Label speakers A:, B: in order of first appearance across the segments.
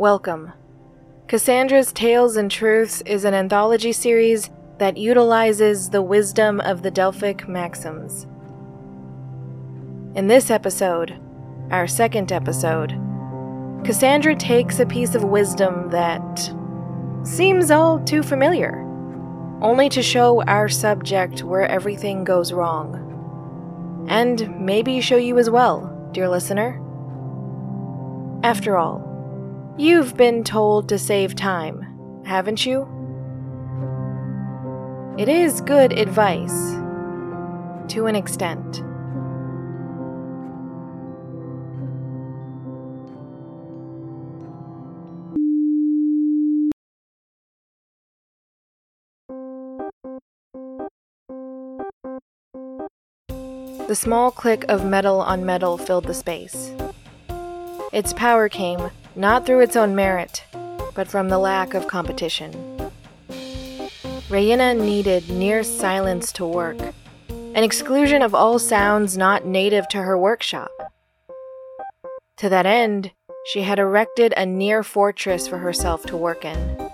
A: welcome. Cassandra's Tales and Truths is an anthology series that utilizes the wisdom of the Delphic maxims. In this episode, our second episode, Cassandra takes a piece of wisdom that seems all too familiar, only to show our subject where everything goes wrong. And maybe show you as well, dear listener. After all, you've been told to save time, haven't you? It is good advice, to an extent. The small click of metal on metal filled the space. Its power came not through its own merit, but from the lack of competition. Rayena needed near silence to work, an exclusion of all sounds not native to her workshop. To that end, she had erected a near fortress for herself to work in.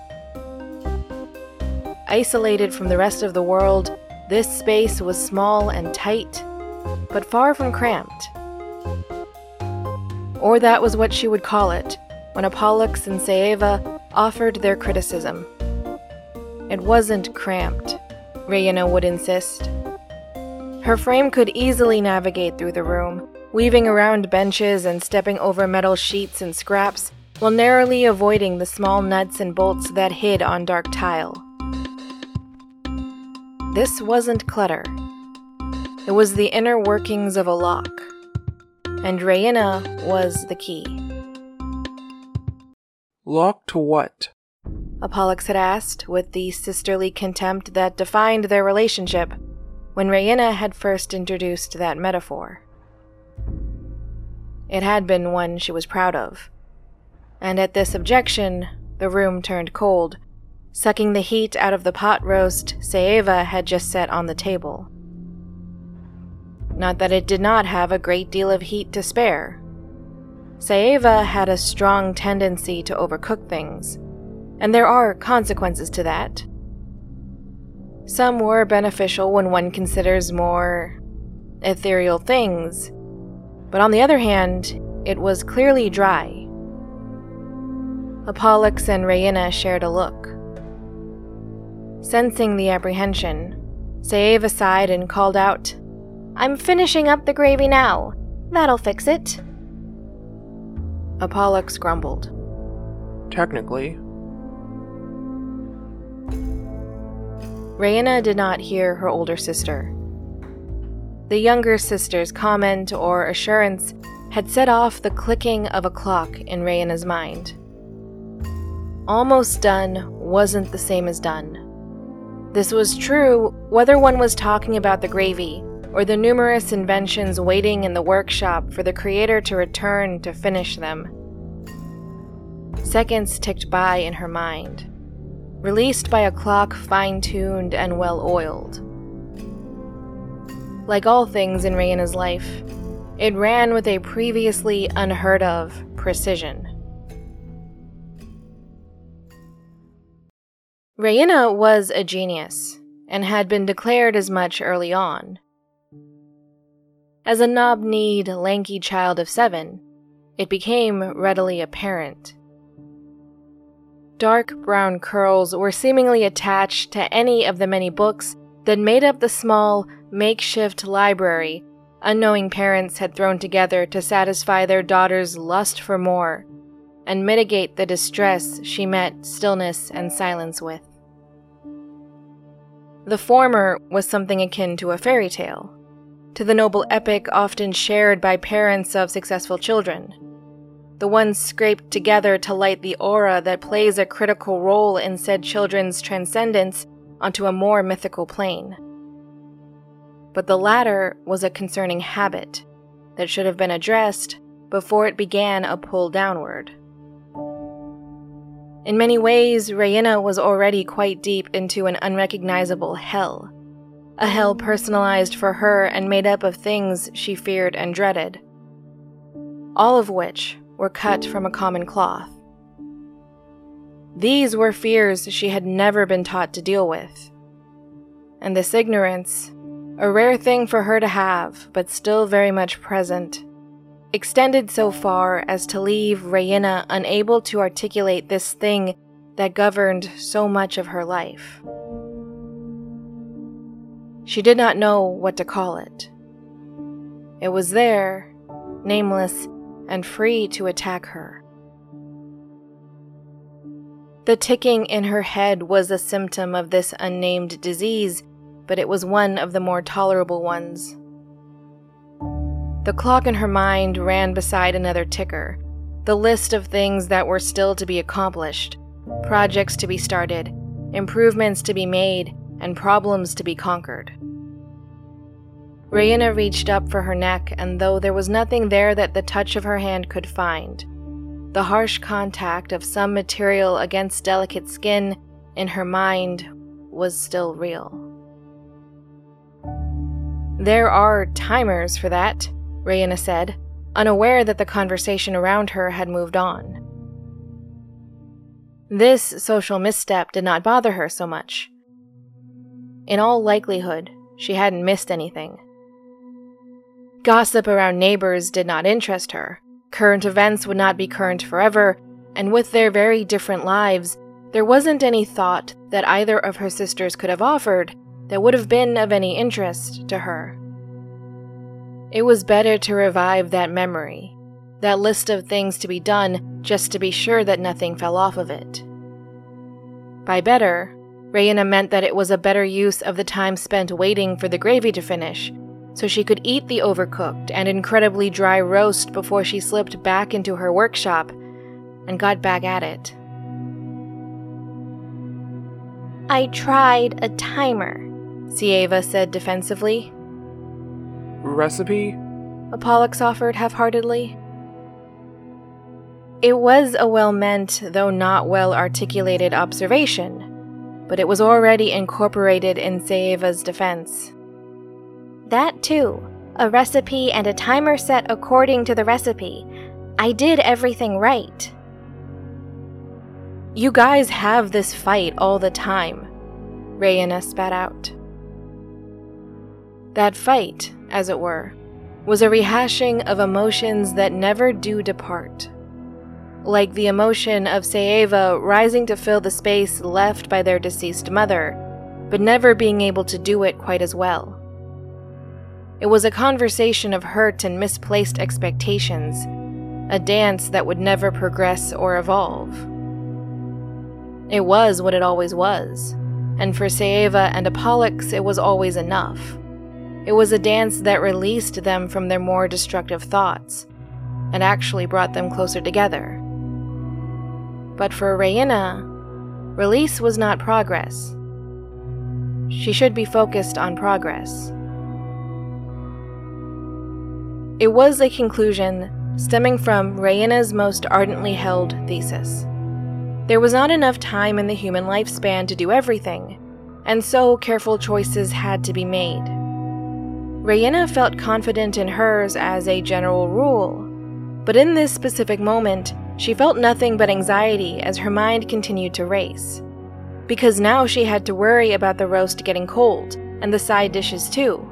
A: Isolated from the rest of the world, this space was small and tight, but far from cramped. Or that was what she would call it when Apollux and Saeva offered their criticism. It wasn't cramped, Rayena would insist. Her frame could easily navigate through the room, weaving around benches and stepping over metal sheets and scraps, while narrowly avoiding the small nuts and bolts that hid on dark tile. This wasn't clutter. It was the inner workings of a lock. And Rayena was the key.
B: Lock to what?
A: Apollux had asked, with the sisterly contempt that defined their relationship when Rayena had first introduced that metaphor. It had been one she was proud of. And at this objection, the room turned cold, sucking the heat out of the pot roast Saeva had just set on the table. Not that it did not have a great deal of heat to spare. Saeva had a strong tendency to overcook things, and there are consequences to that. Some were beneficial when one considers more ethereal things, but on the other hand, it was clearly dry. Apollux and Rayena shared a look. Sensing the apprehension, Saeva sighed and called out, I'm finishing up the gravy now. That'll fix it. Apollux grumbled.
B: Technically.
A: Rayena did not hear her older sister. The younger sister's comment or assurance had set off the clicking of a clock in Rayena's mind. Almost done wasn't the same as done. This was true whether one was talking about the gravy or the numerous inventions waiting in the workshop for the creator to return to finish them. Seconds ticked by in her mind, released by a clock fine tuned and well oiled. Like all things in Rayena's life, it ran with a previously unheard of precision. Rayena was a genius, and had been declared as much early on. As a knob kneed, lanky child of seven, it became readily apparent. Dark brown curls were seemingly attached to any of the many books that made up the small, makeshift library unknowing parents had thrown together to satisfy their daughter's lust for more and mitigate the distress she met stillness and silence with. The former was something akin to a fairy tale to the noble epic often shared by parents of successful children. The ones scraped together to light the aura that plays a critical role in said children's transcendence onto a more mythical plane. But the latter was a concerning habit that should have been addressed before it began a pull downward. In many ways, Rayena was already quite deep into an unrecognizable hell a hell personalized for her and made up of things she feared and dreaded, all of which were cut from a common cloth These were fears she had never been taught to deal with. And this ignorance, a rare thing for her to have, but still very much present, extended so far as to leave Raina unable to articulate this thing that governed so much of her life. She did not know what to call it. It was there, nameless, and free to attack her. The ticking in her head was a symptom of this unnamed disease, but it was one of the more tolerable ones. The clock in her mind ran beside another ticker, the list of things that were still to be accomplished, projects to be started, improvements to be made, and problems to be conquered. Raina reached up for her neck, and though there was nothing there that the touch of her hand could find, the harsh contact of some material against delicate skin in her mind was still real. There are timers for that, Raina said, unaware that the conversation around her had moved on. This social misstep did not bother her so much. In all likelihood, she hadn't missed anything. Gossip around neighbors did not interest her. Current events would not be current forever, and with their very different lives, there wasn't any thought that either of her sisters could have offered that would have been of any interest to her. It was better to revive that memory, that list of things to be done, just to be sure that nothing fell off of it. By better, Raina meant that it was a better use of the time spent waiting for the gravy to finish so she could eat the overcooked and incredibly dry roast before she slipped back into her workshop and got back at it.
C: I tried a timer, Saeva said defensively.
B: Recipe?
A: Apollux offered half heartedly. It was a well meant, though not well articulated observation, but it was already incorporated in Saeva's defense.
C: That too. A recipe and a timer set according to the recipe. I did everything right.
A: You guys have this fight all the time, Raina spat out. That fight, as it were, was a rehashing of emotions that never do depart. Like the emotion of Saeva rising to fill the space left by their deceased mother, but never being able to do it quite as well. It was a conversation of hurt and misplaced expectations, a dance that would never progress or evolve. It was what it always was, and for Saeva and Apollux, it was always enough. It was a dance that released them from their more destructive thoughts, and actually brought them closer together. But for Raina, release was not progress. She should be focused on progress. It was a conclusion stemming from Raina's most ardently held thesis. There was not enough time in the human lifespan to do everything, and so careful choices had to be made. Raina felt confident in hers as a general rule, but in this specific moment, she felt nothing but anxiety as her mind continued to race. Because now she had to worry about the roast getting cold, and the side dishes too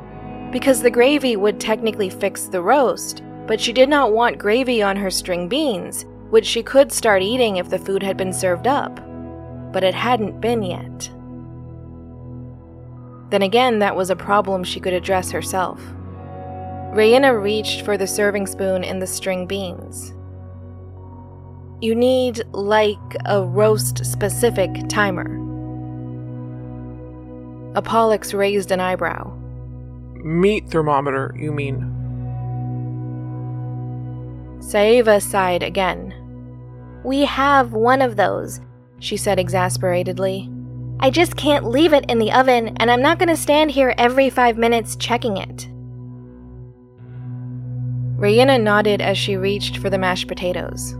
A: because the gravy would technically fix the roast, but she did not want gravy on her string beans, which she could start eating if the food had been served up. But it hadn't been yet. Then again, that was a problem she could address herself. Raina reached for the serving spoon in the string beans. You need, like, a roast specific timer. Apollux raised an eyebrow.
B: Meat thermometer, you mean?
A: Saeva sighed again.
C: We have one of those, she said exasperatedly. I just can't leave it in the oven, and I'm not going to stand here every five minutes checking it.
A: Raina nodded as she reached for the mashed potatoes.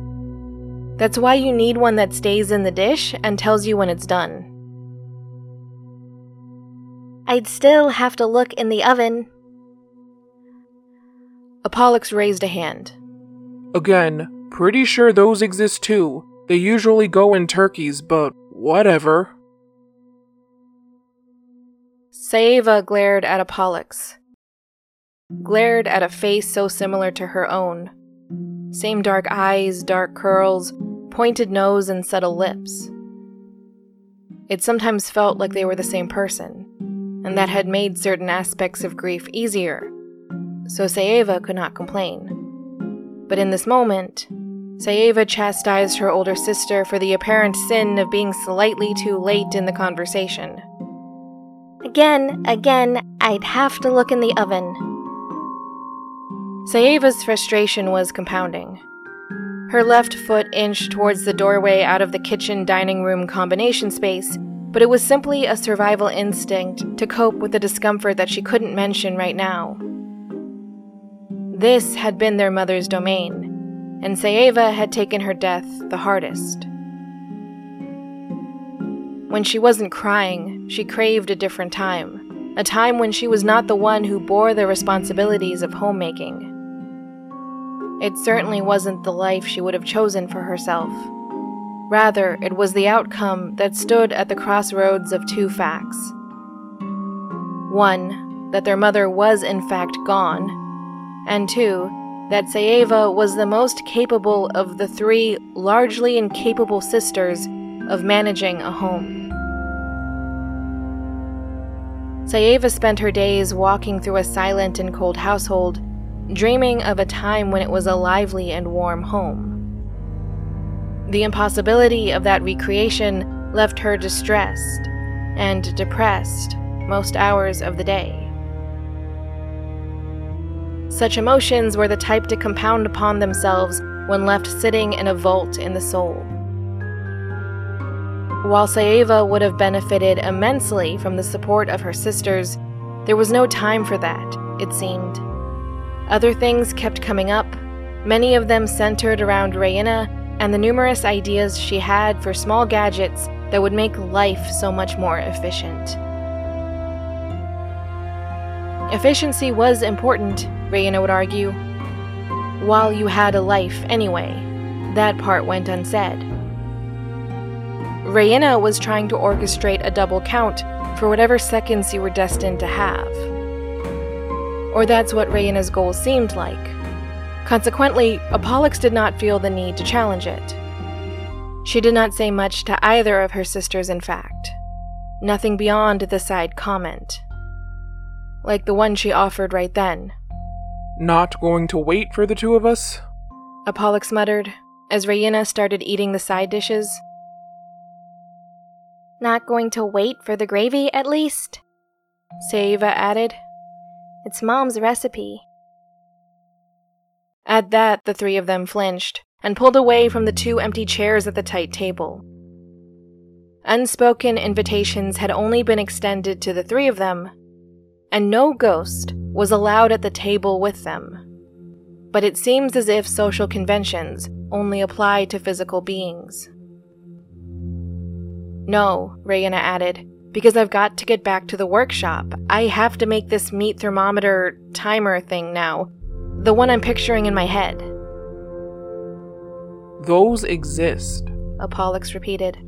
A: That's why you need one that stays in the dish and tells you when it's done.
C: I'd still have to look in the oven.
A: Apollux raised a hand.
B: Again, pretty sure those exist too. They usually go in turkeys, but whatever.
A: Saeva glared at Apollux. Glared at a face so similar to her own. Same dark eyes, dark curls, pointed nose, and subtle lips. It sometimes felt like they were the same person, and that had made certain aspects of grief easier, so Saeva could not complain. But in this moment, Saeva chastised her older sister for the apparent sin of being slightly too late in the conversation.
C: Again, again, I'd have to look in the oven.
A: Saeva's frustration was compounding. Her left foot inched towards the doorway out of the kitchen dining room combination space, but it was simply a survival instinct to cope with the discomfort that she couldn't mention right now. This had been their mother's domain, and Saeva had taken her death the hardest. When she wasn't crying, she craved a different time, a time when she was not the one who bore the responsibilities of homemaking. It certainly wasn't the life she would have chosen for herself. Rather, it was the outcome that stood at the crossroads of two facts. One, that their mother was in fact gone, and two, that Saeva was the most capable of the three largely incapable sisters of managing a home. Saeva spent her days walking through a silent and cold household dreaming of a time when it was a lively and warm home. The impossibility of that recreation left her distressed and depressed most hours of the day. Such emotions were the type to compound upon themselves when left sitting in a vault in the soul. While Saeva would have benefited immensely from the support of her sisters, there was no time for that, it seemed. Other things kept coming up, many of them centered around Raina and the numerous ideas she had for small gadgets that would make life so much more efficient. Efficiency was important, Raina would argue. While you had a life anyway, that part went unsaid. Raina was trying to orchestrate a double count for whatever seconds you were destined to have or that's what Raina's goal seemed like. Consequently, Apollux did not feel the need to challenge it. She did not say much to either of her sisters, in fact. Nothing beyond the side comment. Like the one she offered right then.
B: Not going to wait for the two of us?
A: Apollux muttered, as Raina started eating the side dishes.
C: Not going to wait for the gravy, at least?
A: Saeva added.
C: It's Mom's recipe.
A: At that, the three of them flinched and pulled away from the two empty chairs at the tight table. Unspoken invitations had only been extended to the three of them, and no ghost was allowed at the table with them. But it seems as if social conventions only apply to physical beings. No, Raina added, because I've got to get back to the workshop. I have to make this meat thermometer timer thing now. The one I'm picturing in my head.
B: Those exist,
A: Apollux repeated.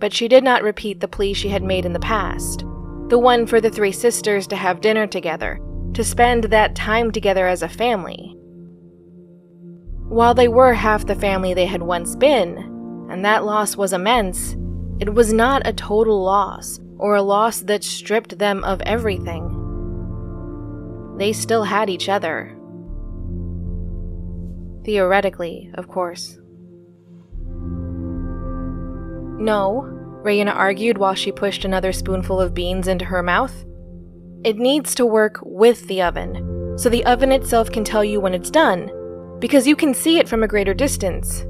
A: But she did not repeat the plea she had made in the past the one for the three sisters to have dinner together, to spend that time together as a family. While they were half the family they had once been, and that loss was immense, it was not a total loss, or a loss that stripped them of everything. They still had each other. Theoretically, of course. No, Raina argued while she pushed another spoonful of beans into her mouth. It needs to work with the oven, so the oven itself can tell you when it's done, because you can see it from a greater distance.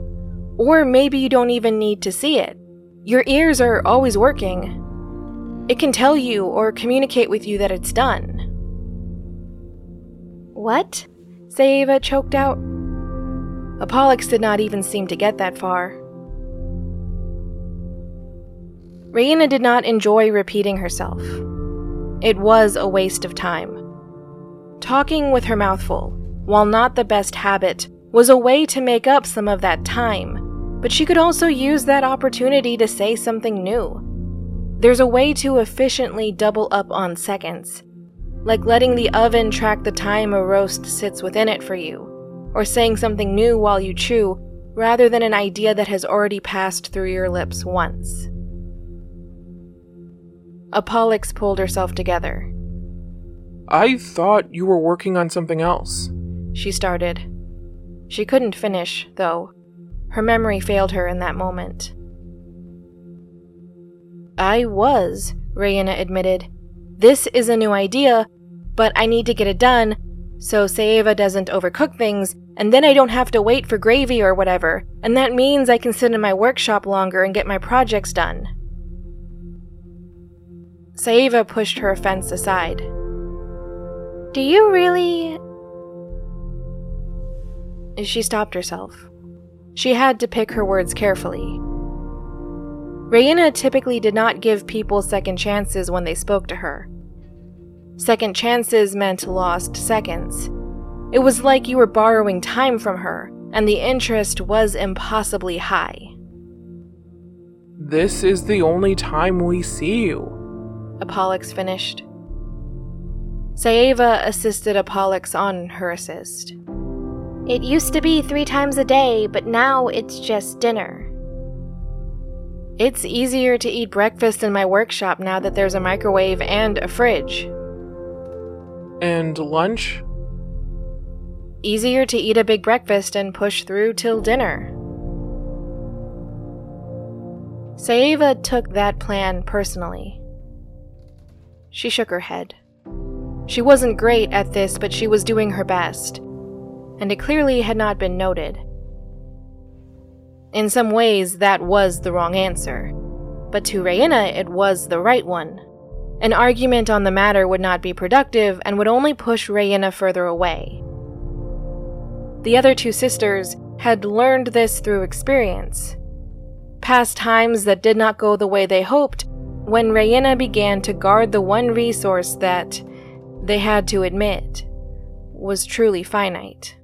A: Or maybe you don't even need to see it. Your ears are always working. It can tell you or communicate with you that it's done.
C: What?
A: Saeva choked out. Apollux did not even seem to get that far. Raina did not enjoy repeating herself. It was a waste of time. Talking with her mouth full, while not the best habit, was a way to make up some of that time but she could also use that opportunity to say something new. There's a way to efficiently double up on seconds, like letting the oven track the time a roast sits within it for you, or saying something new while you chew, rather than an idea that has already passed through your lips once. Apollux pulled herself together.
B: I thought you were working on something else.
A: She started. She couldn't finish, though. Her memory failed her in that moment. I was, Rayena admitted. This is a new idea, but I need to get it done so Saeva doesn't overcook things, and then I don't have to wait for gravy or whatever, and that means I can sit in my workshop longer and get my projects done. Saeva pushed her offense aside.
C: Do you really.
A: She stopped herself. She had to pick her words carefully. Rayena typically did not give people second chances when they spoke to her. Second chances meant lost seconds. It was like you were borrowing time from her, and the interest was impossibly high.
B: This is the only time we see you,
A: Apollux finished. Saeva assisted Apollux on her assist.
C: It used to be three times a day, but now it's just dinner.
A: It's easier to eat breakfast in my workshop now that there's a microwave and a fridge.
B: And lunch?
A: Easier to eat a big breakfast and push through till dinner. Saeva took that plan personally. She shook her head. She wasn't great at this, but she was doing her best, and it clearly had not been noted. In some ways, that was the wrong answer, but to Rayena, it was the right one. An argument on the matter would not be productive and would only push Rayena further away. The other two sisters had learned this through experience. Past times that did not go the way they hoped when Rayena began to guard the one resource that, they had to admit, was truly finite.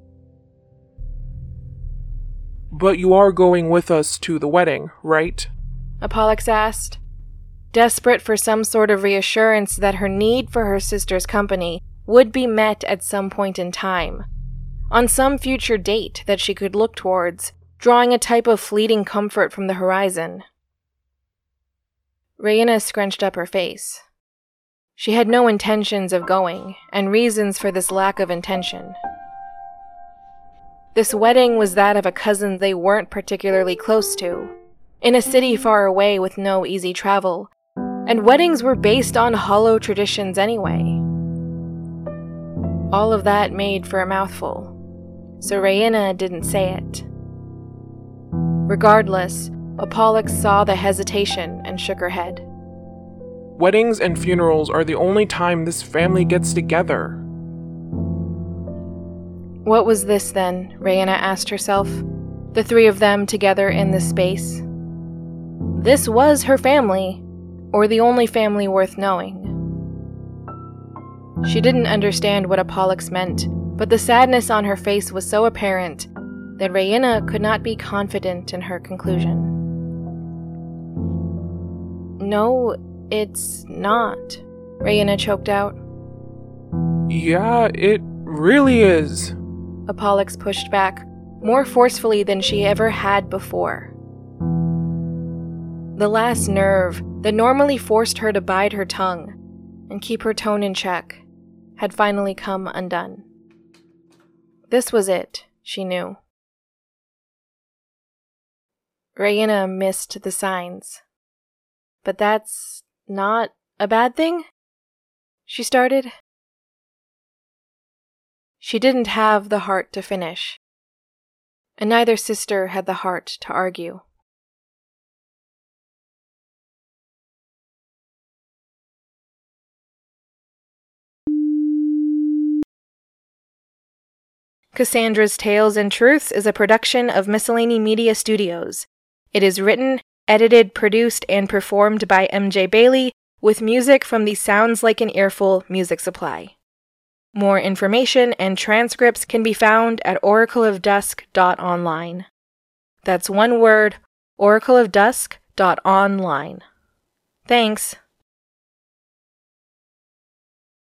B: But you are going with us to the wedding, right?
A: Apollux asked, desperate for some sort of reassurance that her need for her sister's company would be met at some point in time, on some future date that she could look towards, drawing a type of fleeting comfort from the horizon. Rayena scrunched up her face. She had no intentions of going, and reasons for this lack of intention. This wedding was that of a cousin they weren't particularly close to, in a city far away with no easy travel, and weddings were based on hollow traditions anyway. All of that made for a mouthful, so Rayena didn't say it. Regardless, Apollux saw the hesitation and shook her head.
B: Weddings and funerals are the only time this family gets together.
A: What was this then? Rayena asked herself. The three of them together in this space. This was her family, or the only family worth knowing. She didn't understand what Apollux meant, but the sadness on her face was so apparent that Rayena could not be confident in her conclusion. No, it's not, Rayena choked out.
B: Yeah, it really is.
A: Apollux pushed back, more forcefully than she ever had before. The last nerve that normally forced her to bide her tongue and keep her tone in check had finally come undone. This was it, she knew. Rayena missed the signs. But that's not a bad thing? She started. She didn't have the heart to finish, and neither sister had the heart to argue. Cassandra's Tales and Truths is a production of Miscellany Media Studios. It is written, edited, produced, and performed by MJ Bailey, with music from the Sounds Like an Earful music supply. More information and transcripts can be found at oracleofdusk.online. That's one word, oracleofdusk.online. Thanks.